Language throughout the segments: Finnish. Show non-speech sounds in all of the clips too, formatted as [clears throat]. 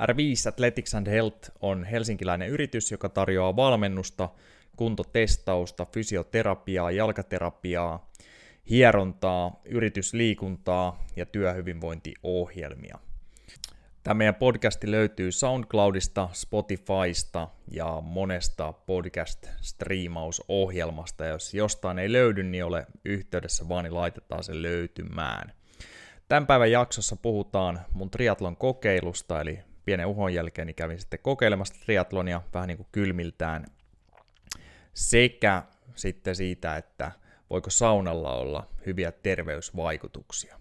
R5 Athletics and Health on helsinkiläinen yritys, joka tarjoaa valmennusta, kuntotestausta, fysioterapiaa, jalkaterapiaa, hierontaa, yritysliikuntaa ja työhyvinvointiohjelmia. Tämä meidän podcasti löytyy SoundCloudista, Spotifysta ja monesta podcast-striimausohjelmasta. Jos jostain ei löydy, niin ole yhteydessä vaan, niin laitetaan se löytymään. Tämän päivän jaksossa puhutaan mun triatlon kokeilusta, eli pienen uhon jälkeen niin kävin sitten kokeilemassa triatlonia vähän niin kuin kylmiltään, sekä sitten siitä, että voiko saunalla olla hyviä terveysvaikutuksia.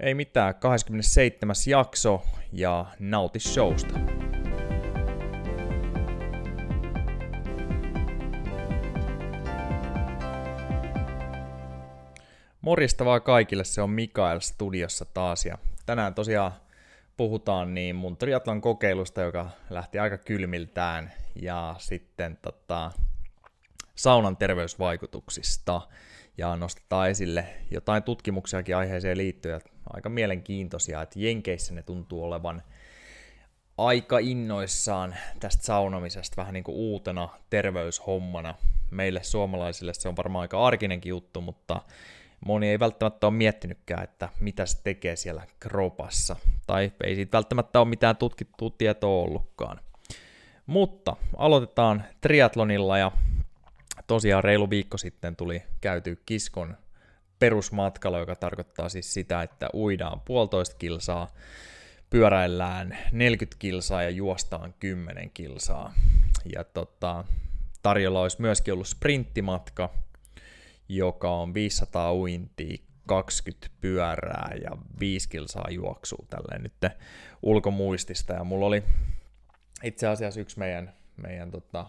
Ei mitään, 27. jakso ja nauti showsta. Morjesta vaan kaikille, se on Mikael studiossa taas ja tänään tosiaan puhutaan niin mun triatlon kokeilusta, joka lähti aika kylmiltään, ja sitten tota, saunan terveysvaikutuksista, ja nostetaan esille jotain tutkimuksiakin aiheeseen liittyen, aika mielenkiintoisia, että Jenkeissä ne tuntuu olevan aika innoissaan tästä saunomisesta vähän niin kuin uutena terveyshommana. Meille suomalaisille se on varmaan aika arkinenkin juttu, mutta moni ei välttämättä ole miettinytkään, että mitä se tekee siellä kropassa. Tai ei siitä välttämättä ole mitään tutkittua tietoa ollutkaan. Mutta aloitetaan triatlonilla ja tosiaan reilu viikko sitten tuli käyty kiskon perusmatkalla, joka tarkoittaa siis sitä, että uidaan puolitoista kilsaa, pyöräillään 40 kilsaa ja juostaan 10 kilsaa. Ja tota, tarjolla olisi myöskin ollut sprinttimatka, joka on 500 uintia, 20 pyörää ja 5 kilsaa juoksua tälleen nyt ulkomuistista. Ja mulla oli itse asiassa yksi meidän, meidän tota,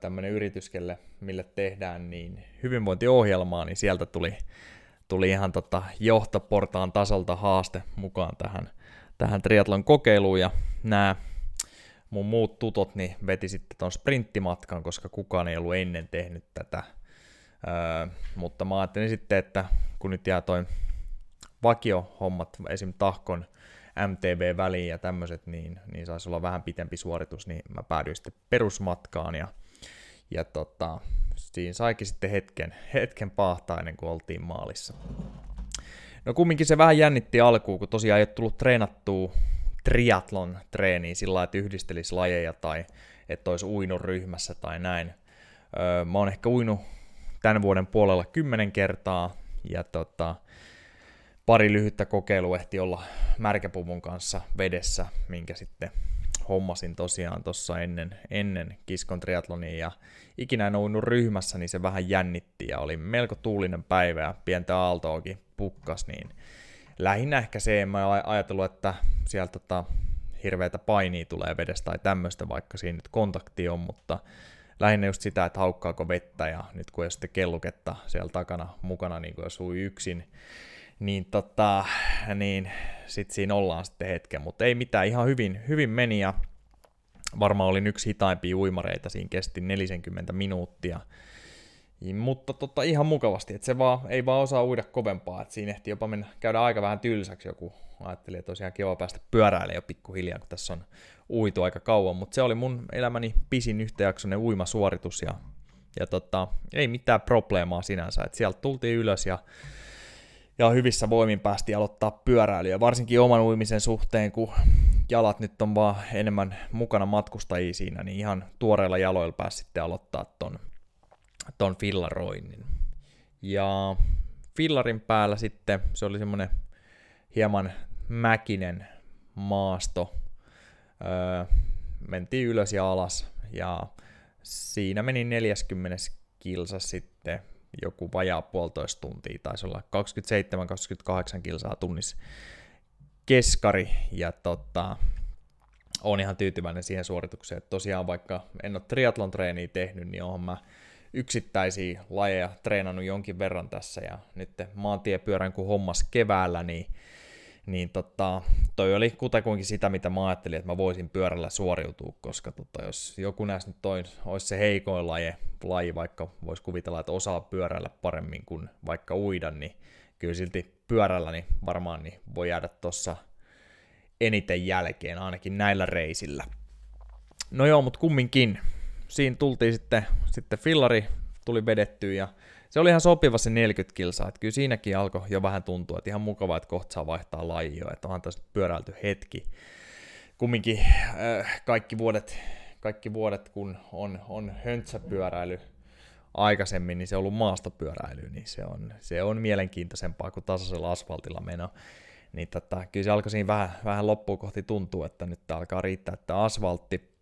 tämmöinen yrityskelle, mille tehdään niin hyvinvointiohjelmaa, niin sieltä tuli, tuli ihan tota johtoportaan tasolta haaste mukaan tähän, tähän triatlon kokeiluun, ja nämä mun muut tutot niin veti sitten tuon sprinttimatkan, koska kukaan ei ollut ennen tehnyt tätä, öö, mutta mä ajattelin sitten, että kun nyt jää toi vakiohommat, esim. tahkon MTB väliin ja tämmöiset, niin, niin saisi olla vähän pitempi suoritus, niin mä päädyin sitten perusmatkaan ja, ja tota, siinä saikin sitten hetken, hetken paahtaa ennen kuin oltiin maalissa. No kumminkin se vähän jännitti alkuun, kun tosiaan ei ole tullut treenattua triatlon treeniin sillä lailla, että yhdistelisi lajeja tai että olisi uinut ryhmässä tai näin. Öö, mä oon ehkä uinut tämän vuoden puolella kymmenen kertaa ja tota, pari lyhyttä kokeilua ehti olla märkäpuvun kanssa vedessä, minkä sitten hommasin tosiaan tuossa ennen, ennen kiskon triatlonia. Ja ikinä en ollut ryhmässä, niin se vähän jännitti ja oli melko tuulinen päivä ja pientä aaltoakin pukkas, niin lähinnä ehkä se, en mä ajatellut, että sieltä tota, hirveätä painia tulee vedestä tai tämmöistä, vaikka siinä nyt kontakti on, mutta lähinnä just sitä, että haukkaako vettä ja nyt kun ei ole sitten kelluketta siellä takana mukana, niin kuin jos yksin, niin, tota, niin sitten siinä ollaan sitten hetken, mutta ei mitään, ihan hyvin, hyvin meni ja varmaan olin yksi hitaimpia uimareita, siinä kesti 40 minuuttia, mutta tota, ihan mukavasti, että se vaan, ei vaan osaa uida kovempaa, että siinä ehti jopa mennä, käydä aika vähän tylsäksi joku, ajattelin, että tosiaan kiva päästä pyöräilemään jo pikkuhiljaa, kun tässä on uitu aika kauan, mutta se oli mun elämäni pisin yhtäjaksoinen uimasuoritus ja, ja tota, ei mitään probleemaa sinänsä, että sieltä tultiin ylös ja ja hyvissä voimin päästi aloittaa pyöräilyä, varsinkin oman uimisen suhteen, kun jalat nyt on vaan enemmän mukana matkustajia siinä, niin ihan tuoreilla jaloilla pääsi sitten aloittaa ton, ton fillaroinnin. Ja fillarin päällä sitten se oli semmoinen hieman mäkinen maasto. Öö, mentiin ylös ja alas ja siinä meni 40 kilsa sitten joku vajaa puolitoista tuntia, taisi olla 27-28 kilsaa tunnissa keskari, ja tota, on ihan tyytyväinen siihen suoritukseen. Että tosiaan vaikka en ole triatlon treeniä tehnyt, niin olen mä yksittäisiä lajeja treenannut jonkin verran tässä, ja nyt maantiepyörän kun hommas keväällä, niin niin tota, toi oli kutakuinkin sitä, mitä mä ajattelin, että mä voisin pyörällä suoriutua, koska tota, jos joku näistä nyt toi, olisi se heikoin laji, laji, vaikka voisi kuvitella, että osaa pyörällä paremmin kuin vaikka uida, niin kyllä silti pyörällä niin varmaan niin voi jäädä tuossa eniten jälkeen, ainakin näillä reisillä. No joo, mutta kumminkin, siinä tultiin sitten, sitten fillari tuli vedettyä ja se oli ihan sopiva se 40 kilsaa, että kyllä siinäkin alkoi jo vähän tuntua, että ihan mukavaa, että kohta saa vaihtaa lajia, että onhan tässä pyöräilty hetki. Kumminkin äh, kaikki vuodet, kaikki vuodet, kun on, on höntsäpyöräily aikaisemmin, niin se on ollut maastopyöräily, niin se on, se on mielenkiintoisempaa kuin tasaisella asfaltilla meno. Niin tota, kyllä se alkoi siinä vähän, vähän loppuun kohti tuntua, että nyt alkaa riittää että asfaltti,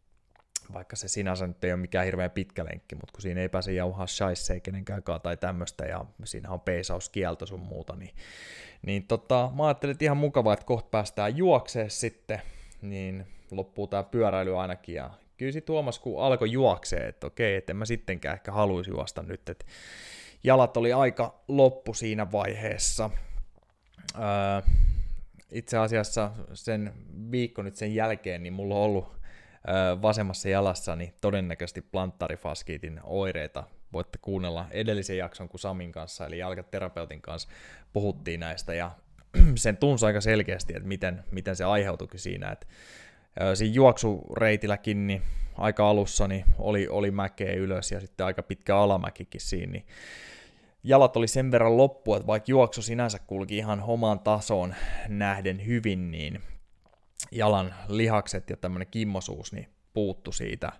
vaikka se sinänsä nyt ei ole mikään hirveän pitkä lenkki, mutta kun siinä ei pääse jauhaa shaisseja kenenkään tai tämmöistä, ja siinä on peisauskielto sun muuta, niin, niin tota, mä ajattelin, että ihan mukavaa, että kohta päästään juokseen sitten, niin loppuu tämä pyöräily ainakin, ja kyllä sitten Tuomas, kun alkoi juoksee, että okei, että en mä sittenkään ehkä haluaisi juosta nyt, että jalat oli aika loppu siinä vaiheessa. Öö, itse asiassa sen viikko nyt sen jälkeen, niin mulla on ollut vasemmassa jalassa niin todennäköisesti planttarifaskiitin oireita. Voitte kuunnella edellisen jakson kuin Samin kanssa, eli jalkaterapeutin kanssa puhuttiin näistä, ja [clears throat] sen tunsi aika selkeästi, että miten, miten se aiheutuikin siinä, että siinä juoksureitilläkin niin aika alussa niin oli, oli mäkeä ylös ja sitten aika pitkä alamäkikin siinä, niin jalat oli sen verran loppu, että vaikka juoksu sinänsä kulki ihan omaan tasoon nähden hyvin, niin jalan lihakset ja tämmöinen kimmosuus niin puuttu siitä.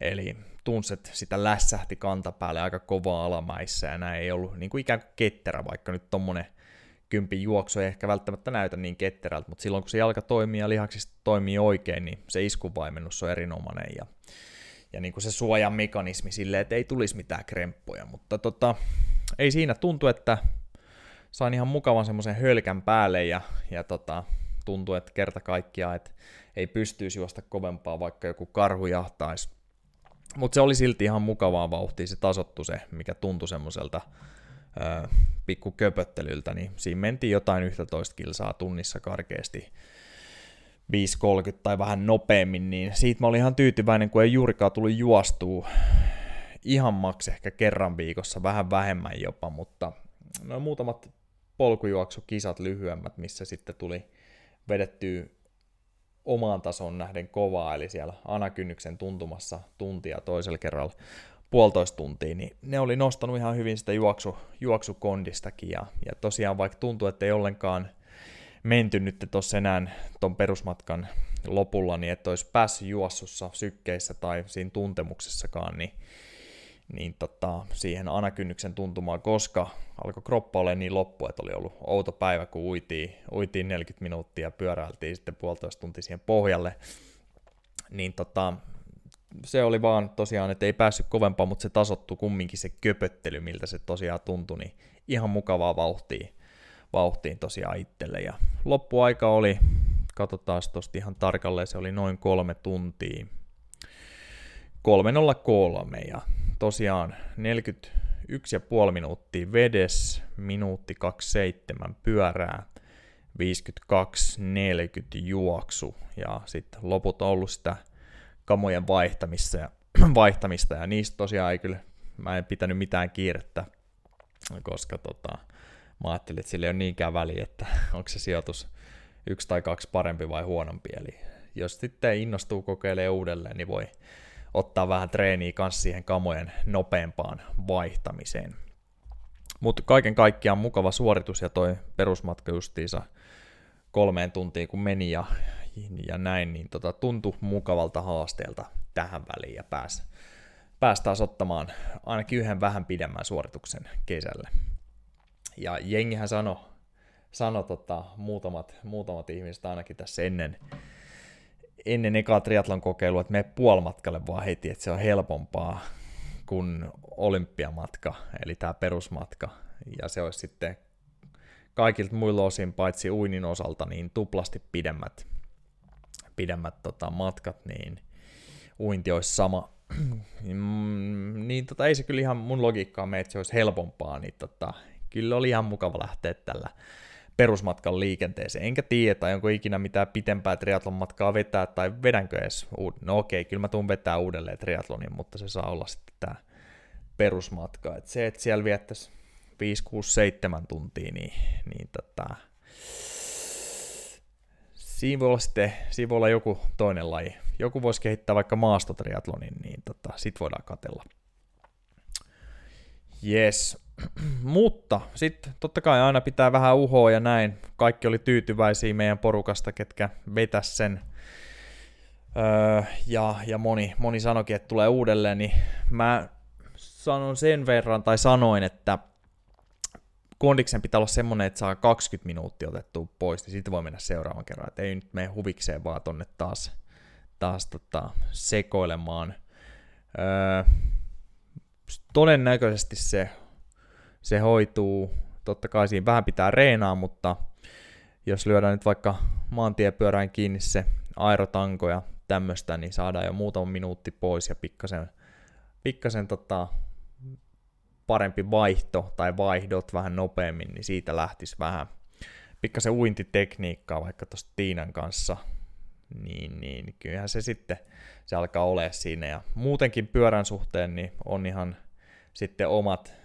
Eli tunset sitä lässähti kantapäälle aika kovaa alamäissä ja näin ei ollut niin kuin ikään kuin ketterä, vaikka nyt tommonen kympin juoksu ei ehkä välttämättä näytä niin ketterältä, mutta silloin kun se jalka toimii ja lihaksista toimii oikein, niin se iskuvaimennus on erinomainen ja, ja niin kuin se suojan mekanismi silleen, että ei tulisi mitään kremppoja, mutta tota, ei siinä tuntu, että sain ihan mukavan semmoisen hölkän päälle ja, ja tota, tuntuu, että kerta kaikkiaan, että ei pystyisi juosta kovempaa, vaikka joku karhu jahtaisi. Mutta se oli silti ihan mukavaa vauhtia, se tasottu se, mikä tuntui semmoiselta pikku köpöttelyltä, niin siinä mentiin jotain 11 kilsaa tunnissa karkeasti 5.30 tai vähän nopeammin, niin siitä mä olin ihan tyytyväinen, kun ei juurikaan tullut juostua ihan maks ehkä kerran viikossa, vähän vähemmän jopa, mutta noin muutamat polkujuoksukisat lyhyemmät, missä sitten tuli vedettyä omaan tason nähden kovaa, eli siellä anakynnyksen tuntumassa tuntia toisella kerralla puolitoista tuntia, niin ne oli nostanut ihan hyvin sitä juoksu, juoksukondistakin, ja, ja tosiaan vaikka tuntuu, että ei ollenkaan menty nyt tuossa enää tuon perusmatkan lopulla, niin että olisi päässyt juossussa sykkeissä tai siinä tuntemuksessakaan, niin niin tota, siihen anakynnyksen tuntumaan, koska alkoi kroppa olla niin loppu, että oli ollut outo päivä, kun uitiin, uitiin 40 minuuttia ja pyöräiltiin sitten puolitoista tuntia siihen pohjalle, niin tota, se oli vaan tosiaan, että ei päässyt kovempaa, mutta se tasottu kumminkin se köpöttely, miltä se tosiaan tuntui, niin ihan mukavaa vauhtiin, vauhtiin tosiaan itselle. Ja loppuaika oli, katsotaan tuosta ihan tarkalleen, se oli noin kolme tuntia, 303 ja tosiaan 41,5 minuuttia vedes, minuutti 27 pyörää, 52-40 juoksu. Ja sitten loput on ollut sitä kamojen vaihtamista ja, [clears throat] vaihtamista. Ja niistä tosiaan ei kyllä, mä en pitänyt mitään kiirettä, koska tota, mä ajattelin, että sillä ei ole niinkään väliä, että [laughs] onko se sijoitus yksi tai kaksi parempi vai huonompi, eli jos sitten innostuu kokeilemaan uudelleen, niin voi ottaa vähän treeniä kanssa siihen kamojen nopeampaan vaihtamiseen. Mutta kaiken kaikkiaan mukava suoritus ja toi perusmatka justiinsa kolmeen tuntiin kun meni ja, ja näin, niin tota, tuntui mukavalta haasteelta tähän väliin ja pääsi pääs taas ottamaan ainakin yhden vähän pidemmän suorituksen kesälle. Ja jengihän sanoi sano tota, muutamat, muutamat ihmiset ainakin tässä ennen, ennen ekaa triatlon kokeilua, että mene puolimatkalle vaan heti, että se on helpompaa kuin olympiamatka, eli tämä perusmatka. Ja se olisi sitten kaikilta muilla osin, paitsi uinin osalta, niin tuplasti pidemmät, pidemmät tota, matkat, niin uinti olisi sama. [clears throat] Mm, niin tota, ei se kyllä ihan mun logiikkaa mene, että se olisi helpompaa, niin tota, kyllä oli ihan mukava lähteä tällä perusmatkan liikenteeseen. Enkä tiedä, tai onko ikinä mitään pitempää triatlon matkaa vetää, tai vedänkö edes, no okei, kyllä mä tuun vetää uudelleen triatlonin, mutta se saa olla sitten tämä perusmatka. Et se, että siellä viettäisi 5, 6, 7 tuntia, niin, niin tota, siinä voi olla sitten, siinä voi olla joku toinen laji. Joku voisi kehittää vaikka maastotriatlonin, niin tota, sit voidaan katella. Yes. [clears throat] Mutta sitten totta kai aina pitää vähän uhoa ja näin. Kaikki oli tyytyväisiä meidän porukasta, ketkä vetäs sen. Öö, ja, ja moni, moni sanoikin, että tulee uudelleen, niin mä sanon sen verran, tai sanoin, että kondiksen pitää olla semmoinen, että saa 20 minuuttia otettua pois, niin sitten voi mennä seuraavan kerran. Että ei nyt mene huvikseen vaan tonne taas, taas tota, sekoilemaan. Öö, todennäköisesti se, se hoituu. Totta kai siinä vähän pitää reenaa, mutta jos lyödään nyt vaikka maantiepyörään kiinni se aerotanko ja tämmöistä, niin saadaan jo muutama minuutti pois ja pikkasen, pikkasen tota, parempi vaihto tai vaihdot vähän nopeammin, niin siitä lähtisi vähän pikkasen uintitekniikkaa vaikka tuosta Tiinan kanssa, niin, niin kyllähän se sitten se alkaa olla siinä. Ja muutenkin pyörän suhteen niin on ihan sitten omat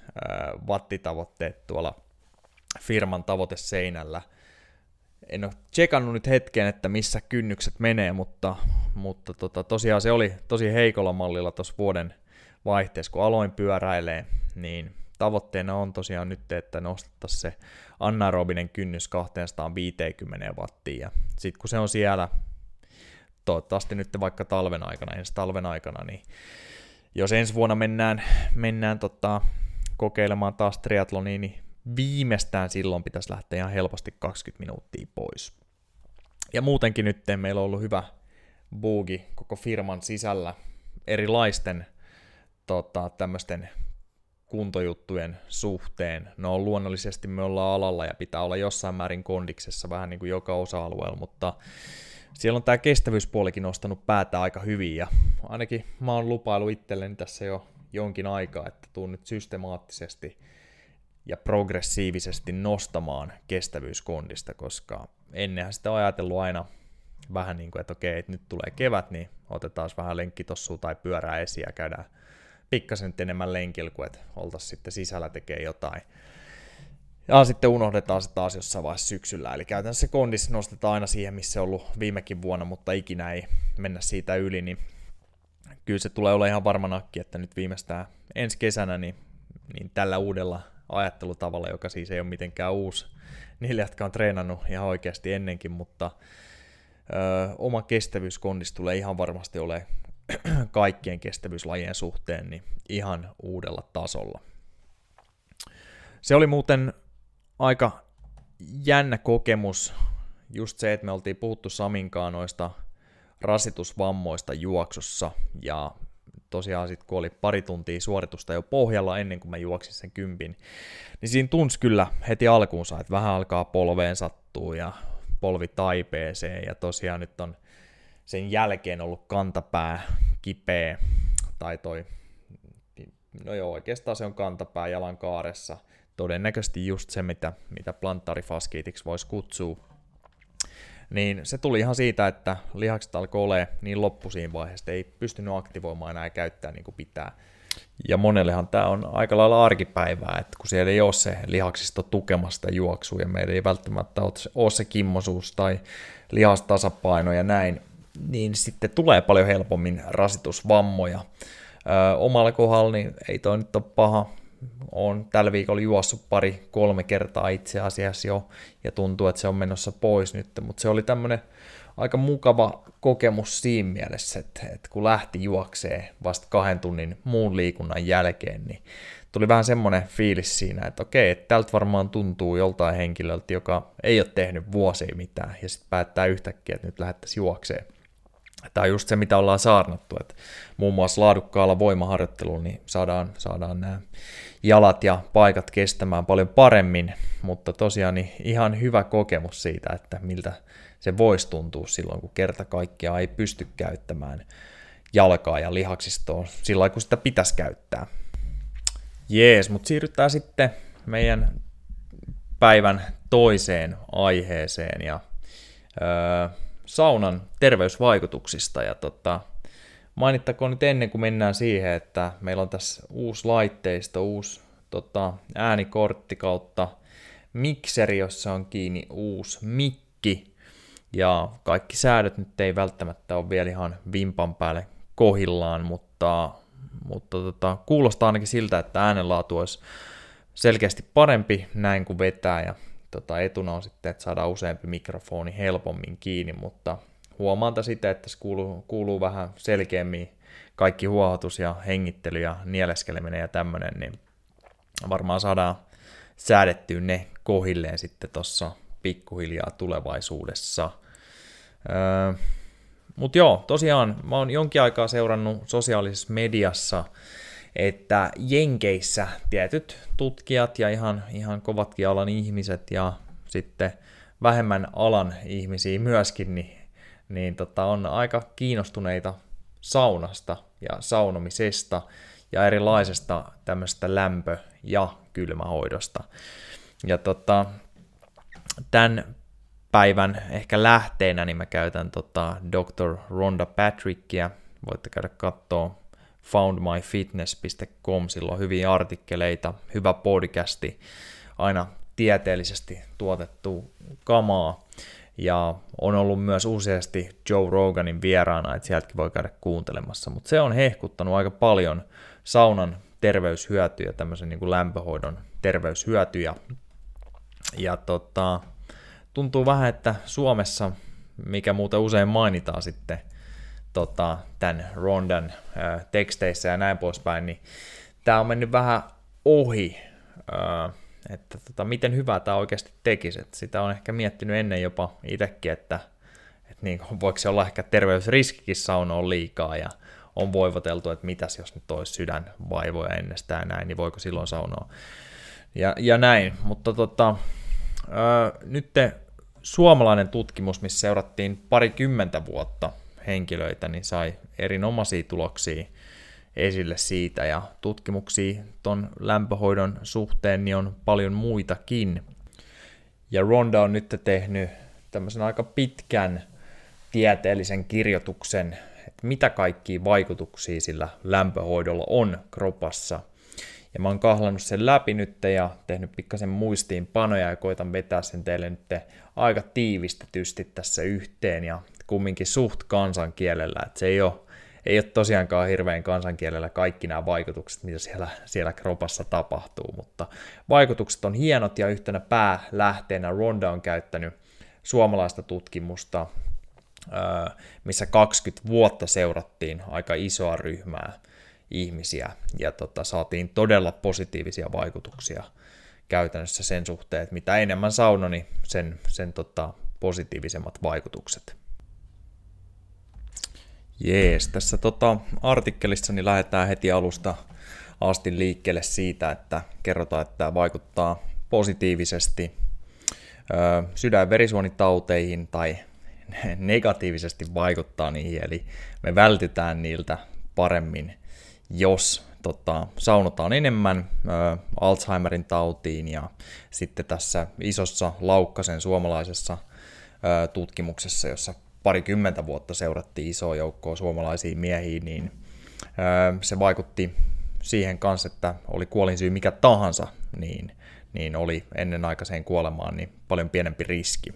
wattitavoitteet tuolla firman tavoiteseinällä. En ole tsekannut nyt hetken, että missä kynnykset menee, mutta, mutta tota, tosiaan se oli tosi heikolla mallilla tuossa vuoden vaihteessa, kun aloin pyöräilee, niin tavoitteena on tosiaan nyt, että nostettaisiin se anaerobinen kynnys 250 wattia. Ja sitten kun se on siellä, toivottavasti nyt vaikka talven aikana, ensi talven aikana, niin jos ensi vuonna mennään, mennään tota, kokeilemaan taas triatloniin, niin viimeistään silloin pitäisi lähteä ihan helposti 20 minuuttia pois. Ja muutenkin nyt meillä on ollut hyvä buugi koko firman sisällä erilaisten tota, tämmöisten kuntojuttujen suhteen. No luonnollisesti me ollaan alalla ja pitää olla jossain määrin kondiksessa vähän niin kuin joka osa-alueella, mutta siellä on tämä kestävyyspuolikin nostanut päätä aika hyvin ja ainakin mä oon lupailu itselleni tässä jo jonkin aikaa, että tuun nyt systemaattisesti ja progressiivisesti nostamaan kestävyyskondista, koska ennenhän sitä on ajatellut aina vähän niin kuin, että okei, että nyt tulee kevät, niin otetaan vähän lenkkitossua tai pyörää esiin ja käydään pikkasen enemmän lenkillä kuin että oltaisiin sitten sisällä tekee jotain. Ja sitten unohdetaan se taas jossain vaiheessa syksyllä. Eli käytännössä kondis nostetaan aina siihen, missä on ollut viimekin vuonna, mutta ikinä ei mennä siitä yli, niin kyllä se tulee olla ihan varma nakki, että nyt viimeistään ensi kesänä niin, niin tällä uudella ajattelutavalla, joka siis ei ole mitenkään uusi niille, jotka on treenannut ihan oikeasti ennenkin, mutta ö, oma kestävyyskondis tulee ihan varmasti olemaan [clears throat] kaikkien kestävyyslajien suhteen niin ihan uudella tasolla. Se oli muuten aika jännä kokemus, just se, että me oltiin puhuttu Saminkaan noista rasitusvammoista juoksussa, ja tosiaan sitten kun oli pari tuntia suoritusta jo pohjalla ennen kuin mä juoksin sen kympin, niin siinä tunsi kyllä heti alkuunsa, että vähän alkaa polveen sattua ja polvi taipeeseen, ja tosiaan nyt on sen jälkeen ollut kantapää kipeä, tai toi, no joo, oikeastaan se on kantapää jalan kaaressa, todennäköisesti just se, mitä, mitä plantaarifaskiitiksi voisi kutsua, niin se tuli ihan siitä, että lihakset alkoi olla niin loppu siinä vaiheessa, ei pystynyt aktivoimaan enää käyttää niin kuin pitää. Ja monellehan tämä on aika lailla arkipäivää, että kun siellä ei ole se lihaksisto tukemasta juoksua ja meillä ei välttämättä ole se kimmosuus tai lihastasapaino ja näin, niin sitten tulee paljon helpommin rasitusvammoja. Ö, omalla kohdalla niin ei toi nyt ole paha. Olen tällä viikolla juossut pari, kolme kertaa itse asiassa jo, ja tuntuu, että se on menossa pois nyt, mutta se oli tämmöinen aika mukava kokemus siinä mielessä, että, että kun lähti juoksee vasta kahden tunnin muun liikunnan jälkeen, niin tuli vähän semmoinen fiilis siinä, että okei, että tältä varmaan tuntuu joltain henkilöltä, joka ei ole tehnyt vuosia mitään, ja sitten päättää yhtäkkiä, että nyt lähdettäisiin juokseen Tämä on just se, mitä ollaan saarnattu, että muun muassa laadukkaalla voimaharjoittelulla niin saadaan, saadaan nämä jalat ja paikat kestämään paljon paremmin, mutta tosiaan niin ihan hyvä kokemus siitä, että miltä se voisi tuntua silloin, kun kerta kaikkiaan ei pysty käyttämään jalkaa ja lihaksistoa sillä kun sitä pitäisi käyttää. Jees, mutta siirrytään sitten meidän päivän toiseen aiheeseen ja öö, saunan terveysvaikutuksista. Ja tota, mainittakoon nyt ennen kuin mennään siihen, että meillä on tässä uusi laitteisto, uusi tota, äänikortti kautta mikseri, jossa on kiinni uusi mikki. Ja kaikki säädöt nyt ei välttämättä ole vielä ihan vimpan päälle kohillaan, mutta, mutta tota, kuulostaa ainakin siltä, että äänenlaatu olisi selkeästi parempi näin kuin vetää ja tota, etuna on sitten, että saadaan useampi mikrofoni helpommin kiinni, mutta huomaanta sitä, että se kuuluu, kuuluu vähän selkeämmin kaikki huohotus ja hengittely ja nieleskeleminen ja tämmöinen, niin varmaan saadaan säädettyä ne kohilleen sitten tuossa pikkuhiljaa tulevaisuudessa. Öö, Mutta joo, tosiaan mä oon jonkin aikaa seurannut sosiaalisessa mediassa, että Jenkeissä tietyt tutkijat ja ihan, ihan kovatkin alan ihmiset ja sitten vähemmän alan ihmisiä myöskin, niin, niin tota, on aika kiinnostuneita saunasta ja saunomisesta ja erilaisesta tämmöistä lämpö- ja kylmähoidosta. Ja tota, tämän päivän ehkä lähteenä niin mä käytän tota Dr. Ronda Patrickia. Voitte käydä katsoa foundmyfitness.com, sillä on hyviä artikkeleita, hyvä podcasti, aina tieteellisesti tuotettu kamaa. Ja on ollut myös useasti Joe Roganin vieraana, että sieltäkin voi käydä kuuntelemassa. Mutta se on hehkuttanut aika paljon saunan terveyshyötyjä, tämmöisen niin kuin lämpöhoidon terveyshyötyjä. Ja tota, tuntuu vähän, että Suomessa, mikä muuten usein mainitaan sitten tota, tämän Rondan ää, teksteissä ja näin poispäin, niin tämä on mennyt vähän ohi, ää, että tota, miten hyvää tämä oikeasti tekisi. Et sitä on ehkä miettinyt ennen jopa itsekin, että, että niin, voiko se olla ehkä terveysriskikin saunoon liikaa ja on voivoteltu, että mitäs jos nyt olisi sydänvaivoja ennestään näin, niin voiko silloin saunoa. Ja, ja näin, mutta tota, ää, nyt te, suomalainen tutkimus, missä seurattiin parikymmentä vuotta henkilöitä, niin sai erinomaisia tuloksia esille siitä, ja tutkimuksia ton lämpöhoidon suhteen niin on paljon muitakin. Ja Ronda on nyt tehnyt tämmöisen aika pitkän tieteellisen kirjoituksen, että mitä kaikkia vaikutuksia sillä lämpöhoidolla on kropassa. Ja mä oon kahlannut sen läpi nyt ja tehnyt pikkasen muistiinpanoja ja koitan vetää sen teille nyt aika tiivistetysti tässä yhteen ja kumminkin suht kansankielellä, että se ei ole, ei ole tosiaankaan hirveän kansankielellä kaikki nämä vaikutukset, mitä siellä, siellä kropassa tapahtuu, mutta vaikutukset on hienot ja yhtenä päälähteenä Ronda on käyttänyt suomalaista tutkimusta, missä 20 vuotta seurattiin aika isoa ryhmää ihmisiä ja tota, saatiin todella positiivisia vaikutuksia käytännössä sen suhteen, että mitä enemmän sauna, niin sen, sen tota, positiivisemmat vaikutukset. Jees, tässä tota, artikkelissa niin lähdetään heti alusta asti liikkeelle siitä, että kerrotaan, että tämä vaikuttaa positiivisesti ö, sydän- verisuonitauteihin tai [laughs] negatiivisesti vaikuttaa niihin, eli me vältytään niiltä paremmin, jos tota, saunotaan enemmän ö, Alzheimerin tautiin ja sitten tässä isossa Laukkasen suomalaisessa tutkimuksessa, jossa parikymmentä vuotta seurattiin isoa joukkoa suomalaisia miehiä, niin se vaikutti siihen kanssa, että oli kuolinsyy mikä tahansa, niin, niin oli ennenaikaiseen kuolemaan niin paljon pienempi riski.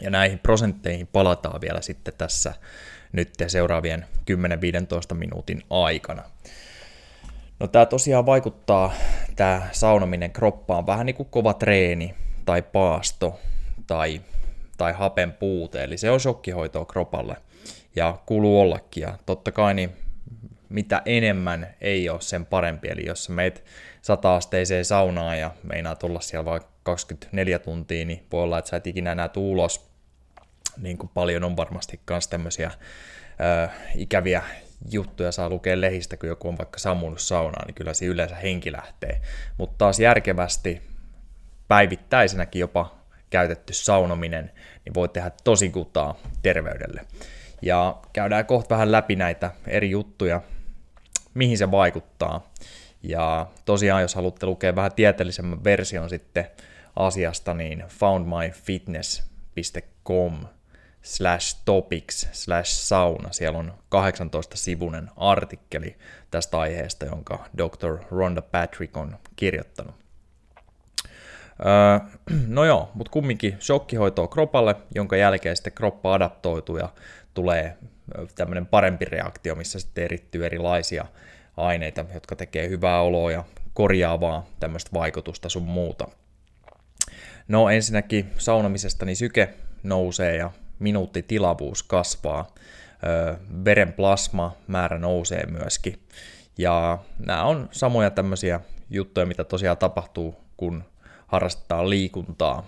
Ja näihin prosentteihin palataan vielä sitten tässä nyt seuraavien 10-15 minuutin aikana. No tämä tosiaan vaikuttaa, tämä saunominen kroppaan vähän niin kuin kova treeni tai paasto tai, tai hapen puute, eli se on shokkihoitoa kropalle ja kuuluu ollakin. Ja totta kai niin mitä enemmän ei ole sen parempi, eli jos meet sata-asteiseen saunaan ja meinaat olla siellä vaikka 24 tuntia, niin voi olla, että sä et ikinä enää tuu ulos. Niin kuin paljon on varmasti myös tämmöisiä ö, ikäviä juttuja saa lukea lehistä, kun joku on vaikka sammunut saunaan, niin kyllä se yleensä henki lähtee. Mutta taas järkevästi päivittäisenäkin jopa käytetty saunominen, niin voi tehdä tosi kutaa terveydelle. Ja käydään kohta vähän läpi näitä eri juttuja, mihin se vaikuttaa. Ja tosiaan, jos haluatte lukea vähän tieteellisemmän version sitten asiasta, niin foundmyfitness.com slash topics slash sauna. Siellä on 18-sivunen artikkeli tästä aiheesta, jonka Dr. Rhonda Patrick on kirjoittanut. Öö, [clears throat] no joo, mutta kumminkin shokkihoitoa kropalle, jonka jälkeen sitten kroppa adaptoituu ja tulee tämmöinen parempi reaktio, missä sitten erittyy erilaisia aineita, jotka tekee hyvää oloa ja korjaavaa tämmöistä vaikutusta sun muuta. No ensinnäkin saunomisesta niin syke nousee ja minuuttitilavuus kasvaa. veren plasma määrä nousee myöskin. Ja nämä on samoja tämmöisiä juttuja, mitä tosiaan tapahtuu, kun harrastetaan liikuntaa.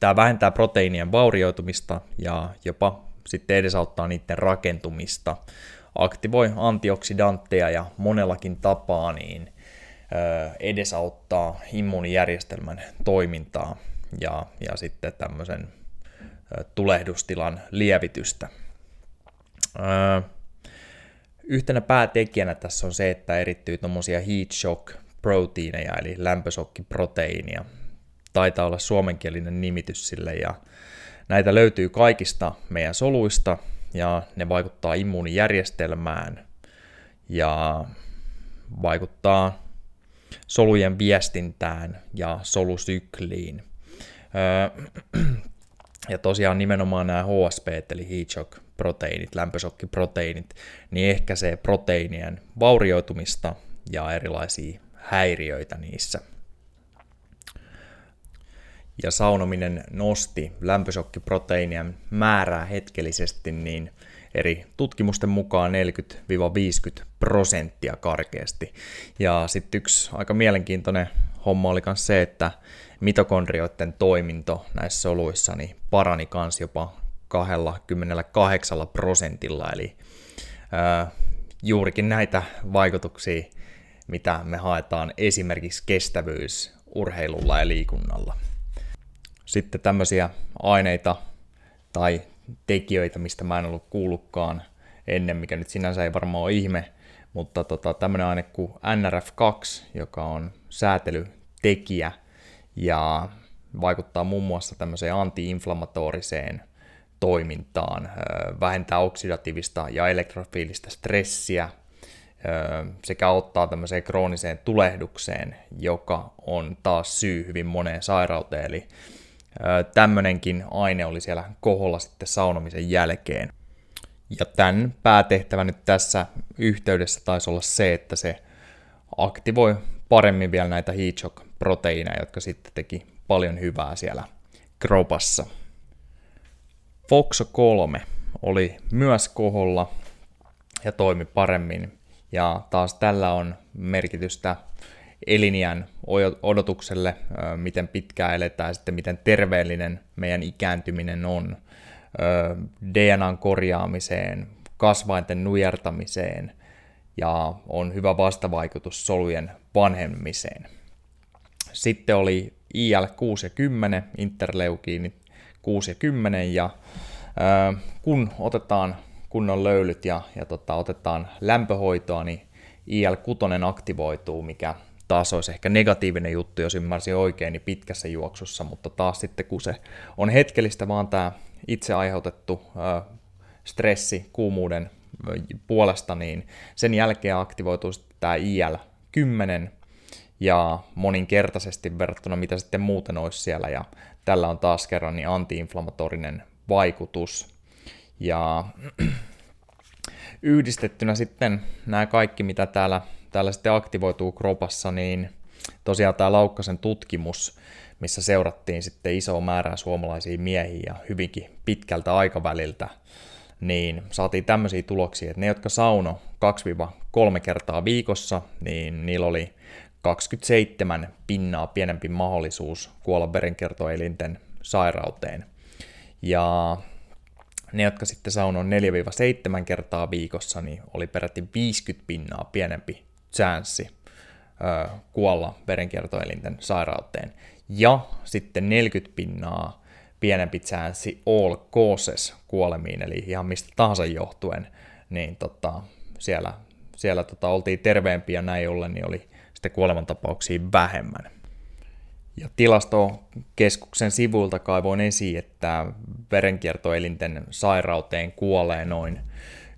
Tämä vähentää proteiinien vaurioitumista ja jopa sitten edesauttaa niiden rakentumista. Aktivoi antioksidantteja ja monellakin tapaa niin edesauttaa immuunijärjestelmän toimintaa ja, ja sitten tämmöisen tulehdustilan lievitystä. Yhtenä päätekijänä tässä on se, että erittyy tuommoisia heat shock proteiineja, eli lämpösokkiproteiinia. Taitaa olla suomenkielinen nimitys sille, ja näitä löytyy kaikista meidän soluista, ja ne vaikuttaa immuunijärjestelmään, ja vaikuttaa solujen viestintään ja solusykliin. [clears throat] Ja tosiaan nimenomaan nämä HSP, eli heat shock proteiinit, lämpösokkiproteiinit, niin ehkäisee proteiinien vaurioitumista ja erilaisia häiriöitä niissä. Ja saunominen nosti lämpösokkiproteiinien määrää hetkellisesti niin eri tutkimusten mukaan 40-50 prosenttia karkeasti. Ja sitten yksi aika mielenkiintoinen homma oli myös se, että mitokondrioiden toiminto näissä soluissa niin parani kans jopa 28 prosentilla, eli ää, juurikin näitä vaikutuksia, mitä me haetaan esimerkiksi kestävyysurheilulla ja liikunnalla. Sitten tämmöisiä aineita tai tekijöitä, mistä mä en ollut kuullutkaan ennen, mikä nyt sinänsä ei varmaan ole ihme, mutta tota, tämmöinen aine kuin NRF2, joka on säätelytekijä ja vaikuttaa muun muassa tämmöiseen antiinflammatoriseen toimintaan, vähentää oksidatiivista ja elektrofiilistä stressiä sekä ottaa tämmöiseen krooniseen tulehdukseen, joka on taas syy hyvin moneen sairauteen, eli tämmöinenkin aine oli siellä koholla sitten saunomisen jälkeen. Ja tämän päätehtävä nyt tässä yhteydessä taisi olla se, että se aktivoi paremmin vielä näitä heat shock proteiineja, jotka sitten teki paljon hyvää siellä kropassa. FOXO 3 oli myös koholla ja toimi paremmin. Ja taas tällä on merkitystä elinjään odotukselle, miten pitkään eletään sitten miten terveellinen meidän ikääntyminen on, DNAn korjaamiseen, kasvainten nujertamiseen ja on hyvä vastavaikutus solujen vanhemmiseen. Sitten oli IL-6 ja 10, interleukiinit 6 ja 10 ja kun otetaan kunnon löylyt ja, ja tota, otetaan lämpöhoitoa, niin IL-6 aktivoituu, mikä taas olisi ehkä negatiivinen juttu, jos ymmärsin oikein, niin pitkässä juoksussa, mutta taas sitten kun se on hetkellistä vaan tämä itse aiheutettu stressi kuumuuden puolesta, niin sen jälkeen aktivoituu sitten tämä IL-10 ja moninkertaisesti verrattuna mitä sitten muuten olisi siellä ja tällä on taas kerran niin antiinflammatorinen vaikutus. Ja [clears throat] yhdistettynä sitten nämä kaikki, mitä täällä täällä sitten aktivoituu kropassa, niin tosiaan tämä Laukkasen tutkimus, missä seurattiin sitten isoa määrää suomalaisia miehiä hyvinkin pitkältä aikaväliltä, niin saatiin tämmöisiä tuloksia, että ne, jotka sauno 2-3 kertaa viikossa, niin niillä oli 27 pinnaa pienempi mahdollisuus kuolla verenkiertoelinten sairauteen. Ja ne, jotka sitten saunon 4-7 kertaa viikossa, niin oli peräti 50 pinnaa pienempi chanssi kuolla verenkiertoelinten sairauteen. Ja sitten 40 pinnaa pienempi chanssi all causes kuolemiin, eli ihan mistä tahansa johtuen, niin tota, siellä, siellä tota, oltiin terveempiä näin ollen, niin oli sitten kuolemantapauksia vähemmän. Ja tilastokeskuksen sivuilta kaivoin esiin, että verenkiertoelinten sairauteen kuolee noin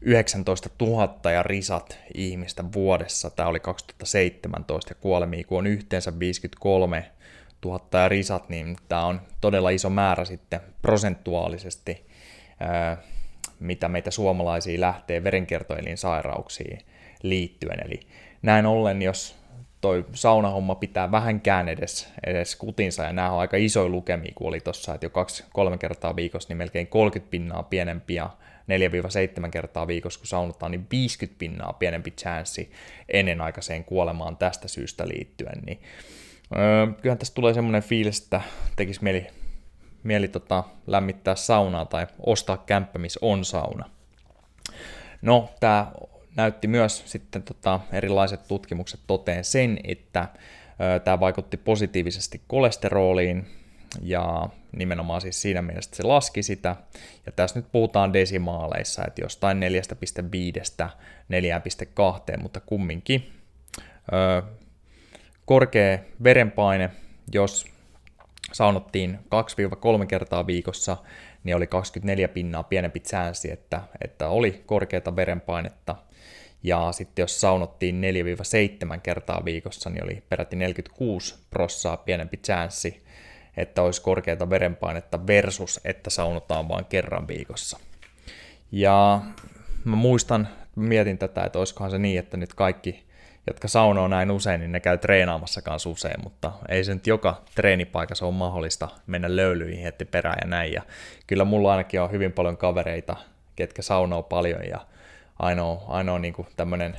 19 000 ja risat ihmistä vuodessa. Tämä oli 2017 ja kuolemia, kun on yhteensä 53 000 ja risat, niin tämä on todella iso määrä sitten prosentuaalisesti, mitä meitä suomalaisia lähtee verenkiertoelinsairauksiin liittyen. Eli näin ollen, jos toi saunahomma pitää vähänkään edes, edes kutinsa, ja nämä on aika isoja lukemia, kun oli tuossa, että jo kaksi, kolme kertaa viikossa, niin melkein 30 pinnaa pienempi, ja 4-7 kertaa viikossa, kun saunotaan, niin 50 pinnaa pienempi chanssi ennenaikaiseen kuolemaan tästä syystä liittyen, niin öö, kyllähän tästä tulee semmoinen fiilis, että tekisi mieli, mieli tota, lämmittää saunaa tai ostaa kämppä, missä on sauna. No, tämä näytti myös sitten tota, erilaiset tutkimukset toteen sen, että tämä vaikutti positiivisesti kolesteroliin ja nimenomaan siis siinä mielessä, että se laski sitä. Ja tässä nyt puhutaan desimaaleissa, että jostain 4,5 4,2, mutta kumminkin ö, korkea verenpaine, jos saunottiin 2-3 kertaa viikossa, niin oli 24 pinnaa pienempi chanssi, että, että oli korkeata verenpainetta. Ja sitten jos saunottiin 4-7 kertaa viikossa, niin oli peräti 46 prossaa pienempi chanssi, että olisi korkeata verenpainetta versus, että saunotaan vain kerran viikossa. Ja mä muistan, mietin tätä, että olisikohan se niin, että nyt kaikki, jotka saunoo näin usein, niin ne käy treenaamassakaan usein, mutta ei se nyt joka treenipaikassa ole mahdollista mennä löylyihin heti perään ja näin. Ja kyllä mulla ainakin on hyvin paljon kavereita, ketkä saunoo paljon ja ainoa, ainoa niin tämmöinen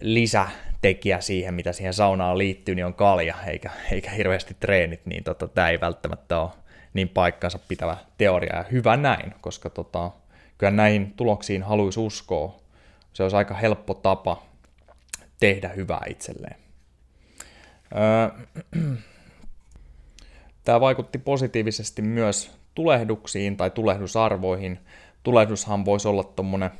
lisätekijä siihen, mitä siihen saunaan liittyy, niin on kalja, eikä, eikä hirveästi treenit, niin tota, tämä ei välttämättä ole niin paikkansa pitävä teoria, ja hyvä näin, koska tota, kyllä näihin tuloksiin haluaisi uskoa. Se olisi aika helppo tapa tehdä hyvää itselleen. Öö, [clears throat] tämä vaikutti positiivisesti myös tulehduksiin tai tulehdusarvoihin. Tulehdushan voisi olla tuommoinen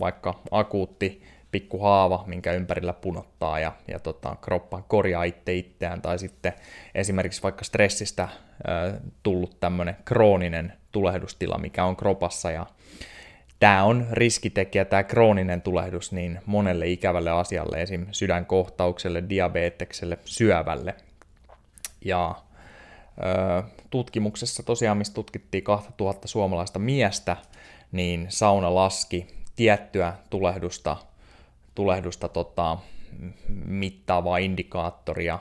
vaikka akuutti pikku haava, minkä ympärillä punottaa ja, ja tota, kroppa korjaa itse itseään, tai sitten esimerkiksi vaikka stressistä äh, tullut tämmöinen krooninen tulehdustila, mikä on kropassa, ja tämä on riskitekijä, tämä krooninen tulehdus, niin monelle ikävälle asialle, esim. sydänkohtaukselle, diabetekselle, syövälle. Ja ö, tutkimuksessa tosiaan, missä tutkittiin 2000 suomalaista miestä, niin sauna laski tiettyä tulehdusta, tulehdusta tota, mittaavaa indikaattoria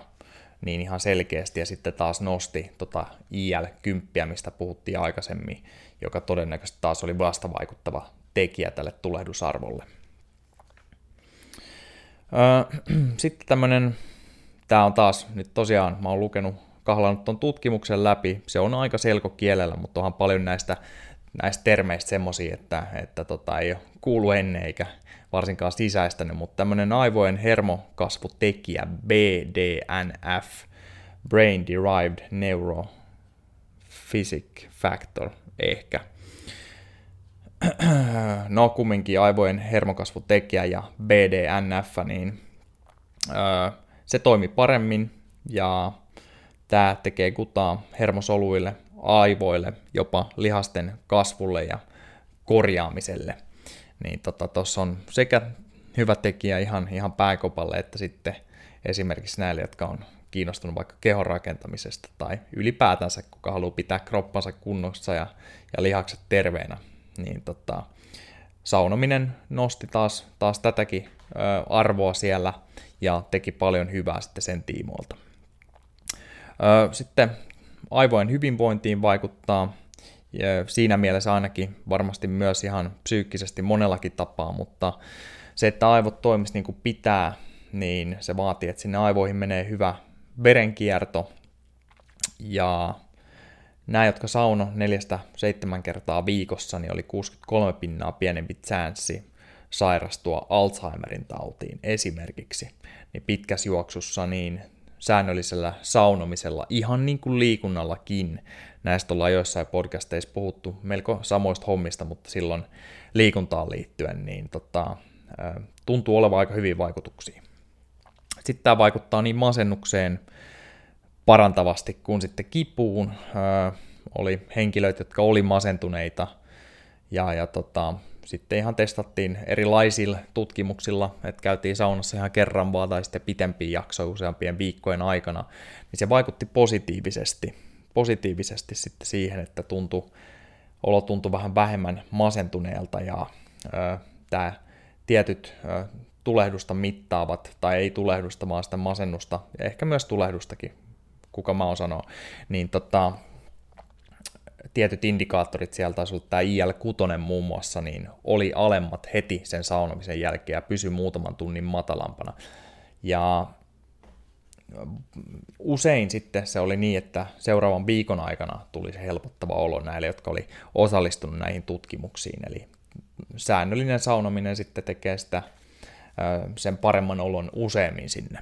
niin ihan selkeästi, ja sitten taas nosti tota IL-10, mistä puhuttiin aikaisemmin, joka todennäköisesti taas oli vastavaikuttava tekijä tälle tulehdusarvolle. [clears throat] Sitten tämmöinen, tämä on taas nyt tosiaan, mä oon lukenut, kahlannut tuon tutkimuksen läpi, se on aika selkokielellä, mutta onhan paljon näistä näistä termeistä semmoisia, että, että tota, ei ole kuulu ennen eikä varsinkaan sisäistänyt, mutta tämmöinen aivojen hermokasvutekijä BDNF, Brain Derived Neurophysic Factor ehkä. [clears throat] No kumminkin aivojen hermokasvutekijä ja BDNF, niin öö, se toimi paremmin ja tämä tekee kutaa hermosoluille aivoille, jopa lihasten kasvulle ja korjaamiselle. Niin tuossa tota, on sekä hyvä tekijä ihan, ihan pääkopalle, että sitten esimerkiksi näille, jotka on kiinnostunut vaikka kehon rakentamisesta tai ylipäätänsä, kuka haluaa pitää kroppansa kunnossa ja, ja lihakset terveenä, niin tota, saunominen nosti taas, taas tätäkin ö, arvoa siellä ja teki paljon hyvää sitten sen tiimoilta. Ö, sitten aivojen hyvinvointiin vaikuttaa, ja siinä mielessä ainakin varmasti myös ihan psyykkisesti monellakin tapaa, mutta se, että aivot toimisi niin kuin pitää, niin se vaatii, että sinne aivoihin menee hyvä verenkierto, ja nämä, jotka sauno neljästä seitsemän kertaa viikossa, niin oli 63 pinnaa pienempi chanssi sairastua Alzheimerin tautiin esimerkiksi, niin pitkässä juoksussa niin säännöllisellä saunomisella, ihan niin kuin liikunnallakin. Näistä ollaan joissain podcasteissa puhuttu melko samoista hommista, mutta silloin liikuntaan liittyen, niin tota, tuntuu olevan aika hyvin vaikutuksia. Sitten tämä vaikuttaa niin masennukseen parantavasti kuin sitten kipuun. oli henkilöitä, jotka oli masentuneita ja, ja tota, sitten ihan testattiin erilaisilla tutkimuksilla, että käytiin saunassa ihan kerran vaan tai sitten pitempiä jaksoja useampien viikkojen aikana, niin se vaikutti positiivisesti, positiivisesti sitten siihen, että tuntui, olo tuntui vähän vähemmän masentuneelta ja tämä tietyt ö, tulehdusta mittaavat, tai ei tulehdusta, vaan sitä masennusta, ja ehkä myös tulehdustakin, kuka mä oon sanoa, niin tota, tietyt indikaattorit sieltä taisi olla tämä IL-6 muun muassa, niin oli alemmat heti sen saunomisen jälkeen ja pysyi muutaman tunnin matalampana. Ja usein sitten se oli niin, että seuraavan viikon aikana tuli se helpottava olo näille, jotka oli osallistunut näihin tutkimuksiin. Eli säännöllinen saunominen sitten tekee sitä sen paremman olon useammin sinne.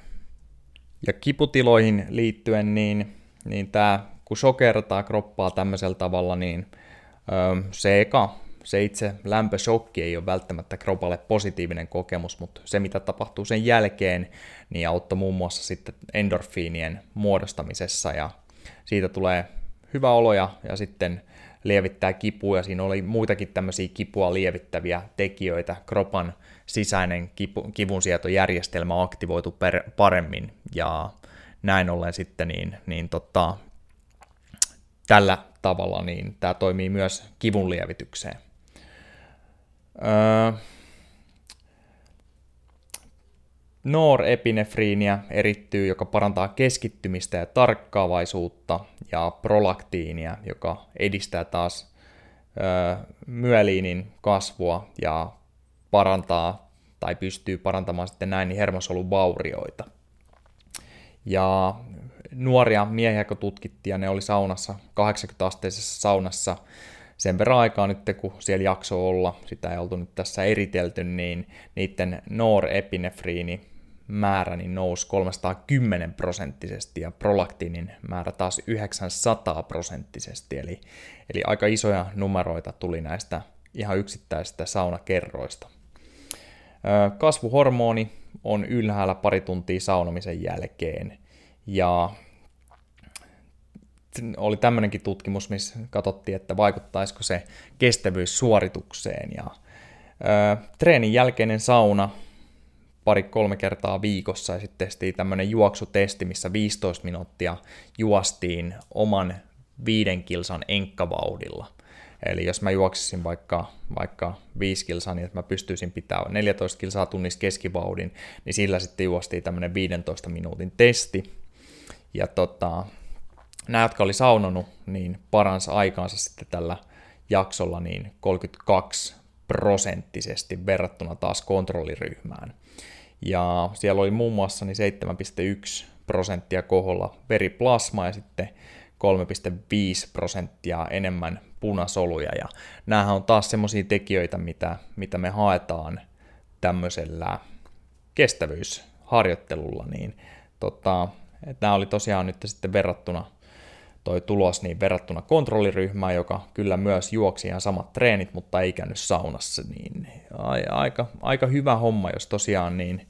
Ja kiputiloihin liittyen, niin, niin tämä kun sokertaa kroppaa tämmöisellä tavalla, niin se eka, se itse lämpöshokki ei ole välttämättä kropalle positiivinen kokemus, mutta se mitä tapahtuu sen jälkeen, niin auttoi muun muassa sitten endorfiinien muodostamisessa ja siitä tulee hyvä olo ja, ja sitten lievittää kipua, siinä oli muitakin tämmöisiä kipua lievittäviä tekijöitä, kropan sisäinen kipu, kivunsietojärjestelmä aktivoitu per, paremmin, ja näin ollen sitten niin, niin tota, tällä tavalla niin tämä toimii myös kivun lievitykseen. Öö, Norepinefriiniä erittyy, joka parantaa keskittymistä ja tarkkaavaisuutta, ja prolaktiinia, joka edistää taas ö, myeliinin kasvua ja parantaa tai pystyy parantamaan sitten näin niin hermosolun vaurioita. Ja nuoria miehiä, kun tutkittiin, ja ne oli saunassa, 80-asteisessa saunassa. Sen verran aikaa nyt, kun siellä jakso olla, sitä ei oltu nyt tässä eritelty, niin niiden norepinefriini määrä niin nousi 310 prosenttisesti ja prolaktiinin määrä taas 900 prosenttisesti, eli, eli aika isoja numeroita tuli näistä ihan yksittäisistä saunakerroista. Kasvuhormoni on ylhäällä pari tuntia saunomisen jälkeen ja oli tämmöinenkin tutkimus, missä katsottiin, että vaikuttaisiko se kestävyys suoritukseen ja ö, treenin jälkeinen sauna pari-kolme kertaa viikossa ja sitten tehtiin tämmöinen juoksutesti, missä 15 minuuttia juostiin oman viiden kilsan enkkavauhdilla. Eli jos mä juoksisin vaikka, vaikka 5 kilsaa, niin että mä pystyisin pitämään 14 kilsaa tunnissa keskivauhdin, niin sillä sitten juostiin tämmöinen 15 minuutin testi. Ja tota, nämä, jotka oli saunonut, niin parans aikaansa sitten tällä jaksolla niin 32 prosenttisesti verrattuna taas kontrolliryhmään. Ja siellä oli muun muassa niin 7,1 prosenttia koholla veriplasmaa ja sitten 3,5 prosenttia enemmän punasoluja. Ja näähän on taas semmoisia tekijöitä, mitä, mitä me haetaan tämmöisellä kestävyysharjoittelulla, niin tota, nämä oli tosiaan nyt sitten verrattuna toi tulos niin verrattuna kontrolliryhmään, joka kyllä myös juoksi ihan samat treenit, mutta ei käynyt saunassa, niin aika, aika hyvä homma, jos tosiaan niin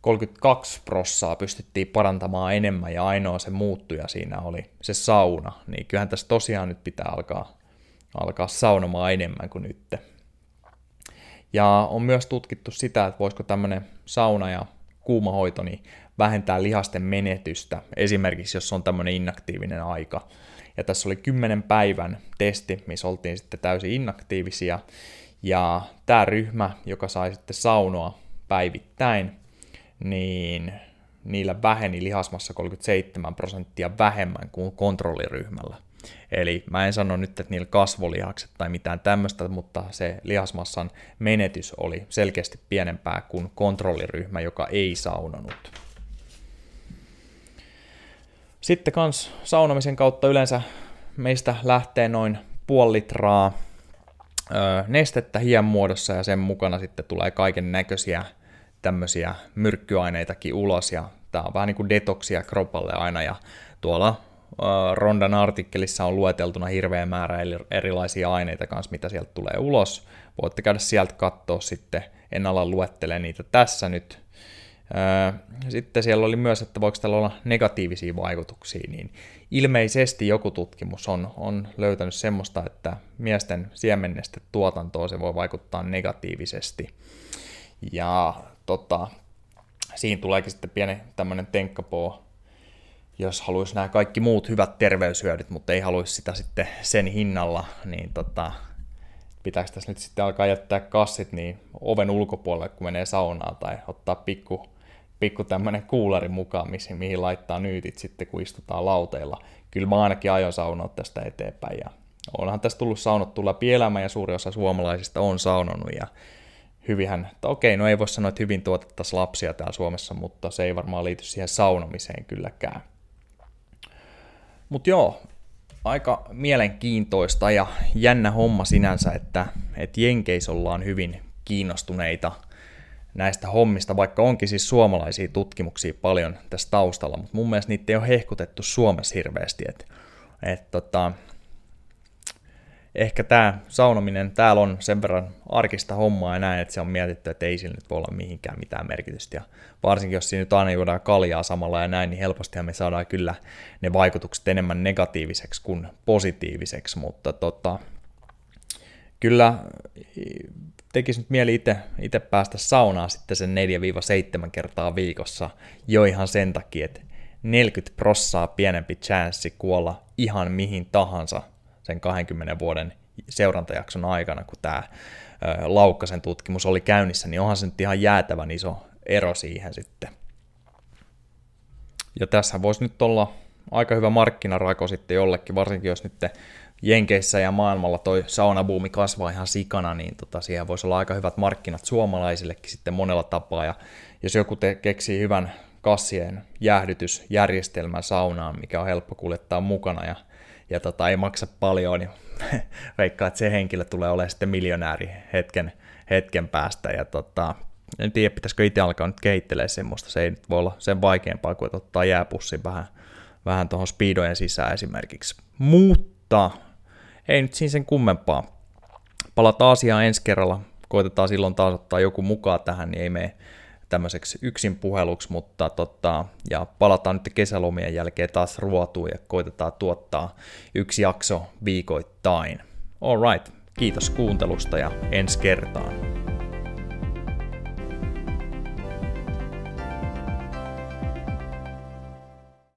32 prossaa pystyttiin parantamaan enemmän ja ainoa se muuttuja siinä oli se sauna, niin kyllähän tässä tosiaan nyt pitää alkaa, alkaa saunomaan enemmän kuin nyt. Ja on myös tutkittu sitä, että voisiko tämmöinen sauna ja kuumahoito niin vähentää lihasten menetystä, esimerkiksi jos on tämmöinen inaktiivinen aika. Ja tässä oli 10 päivän testi, missä oltiin sitten täysin inaktiivisia, ja tämä ryhmä, joka sai sitten saunoa päivittäin, niin niillä väheni lihasmassa 37 prosenttia vähemmän kuin kontrolliryhmällä. Eli mä en sano nyt, että niillä kasvolihakset tai mitään tämmöistä, mutta se lihasmassan menetys oli selkeästi pienempää kuin kontrolliryhmä, joka ei saunonut. Sitten kans saunomisen kautta yleensä meistä lähtee noin puoli litraa ö, nestettä hien muodossa ja sen mukana sitten tulee kaiken näköisiä tämmöisiä myrkkyaineitakin ulos ja tämä on vähän niin kuin detoksia kropalle aina ja tuolla Rondan artikkelissa on lueteltuna hirveä määrä erilaisia aineita kanssa, mitä sieltä tulee ulos. Voitte käydä sieltä katsoa sitten, en ala luettele niitä tässä nyt, Sitten siellä oli myös, että voiko tällä olla negatiivisia vaikutuksia, niin ilmeisesti joku tutkimus on, on löytänyt semmoista, että miesten siemennestä tuotantoon se voi vaikuttaa negatiivisesti. Ja tota, siinä tuleekin sitten pieni tämmöinen tenkkapoo, jos haluaisi nämä kaikki muut hyvät terveyshyödyt, mutta ei haluaisi sitä sitten sen hinnalla, niin tota, pitääkö tässä nyt sitten alkaa jättää kassit niin oven ulkopuolelle, kun menee saunaan, tai ottaa pikku, pikku tämmöinen kuulari mukaan, mihin, mihin laittaa nyytit sitten, kun istutaan lauteilla. Kyllä mä ainakin aion saunoa tästä eteenpäin, ja onhan tästä tullut saunottu läpi elämä, ja suuri osa suomalaisista on saunonut, ja hyvinhän, okei, no ei voi sanoa, että hyvin tuotettaisiin lapsia täällä Suomessa, mutta se ei varmaan liity siihen saunomiseen kylläkään. Mutta joo, aika mielenkiintoista ja jännä homma sinänsä, että, että Jenkeissä ollaan hyvin kiinnostuneita näistä hommista, vaikka onkin siis suomalaisia tutkimuksia paljon tässä taustalla, mutta mun mielestä niitä ei ole hehkutettu Suomessa hirveästi, että, että tota, ehkä tämä saunominen täällä on sen verran arkista hommaa ja näin, että se on mietitty, että ei sillä nyt voi olla mihinkään mitään merkitystä. Ja varsinkin jos siinä nyt aina juodaan kaljaa samalla ja näin, niin helpostihan me saadaan kyllä ne vaikutukset enemmän negatiiviseksi kuin positiiviseksi, mutta tota, kyllä tekisi nyt mieli itse päästä saunaan sitten sen 4-7 kertaa viikossa jo ihan sen takia, että 40 prossaa pienempi chanssi kuolla ihan mihin tahansa sen 20 vuoden seurantajakson aikana, kun tämä Laukkasen tutkimus oli käynnissä, niin onhan se nyt ihan jäätävän iso ero siihen sitten. Ja tässä voisi nyt olla aika hyvä markkinarako sitten jollekin, varsinkin jos nyt Jenkeissä ja maailmalla toi saunabuumi kasvaa ihan sikana, niin tota, siihen voisi olla aika hyvät markkinat suomalaisillekin sitten monella tapaa. Ja jos joku te keksii hyvän kassien jäähdytysjärjestelmän saunaan, mikä on helppo kuljettaa mukana ja ja tota, ei maksa paljon, niin [laughs] veikkaa, että se henkilö tulee olemaan sitten miljonääri hetken, hetken päästä. Ja tota, en tiedä, pitäisikö itse alkaa nyt kehittelee semmoista. Se ei nyt voi olla sen vaikeampaa kuin, että ottaa jääpussin vähän, vähän tuohon speedojen sisään esimerkiksi. Mutta ei nyt siinä sen kummempaa. Palataan asiaan ensi kerralla. Koitetaan silloin taas ottaa joku mukaan tähän, niin ei mene tämmöiseksi yksin puheluksi, mutta tota, ja palataan nyt kesälomien jälkeen taas ruotuun ja koitetaan tuottaa yksi jakso viikoittain. Alright, kiitos kuuntelusta ja ensi kertaan.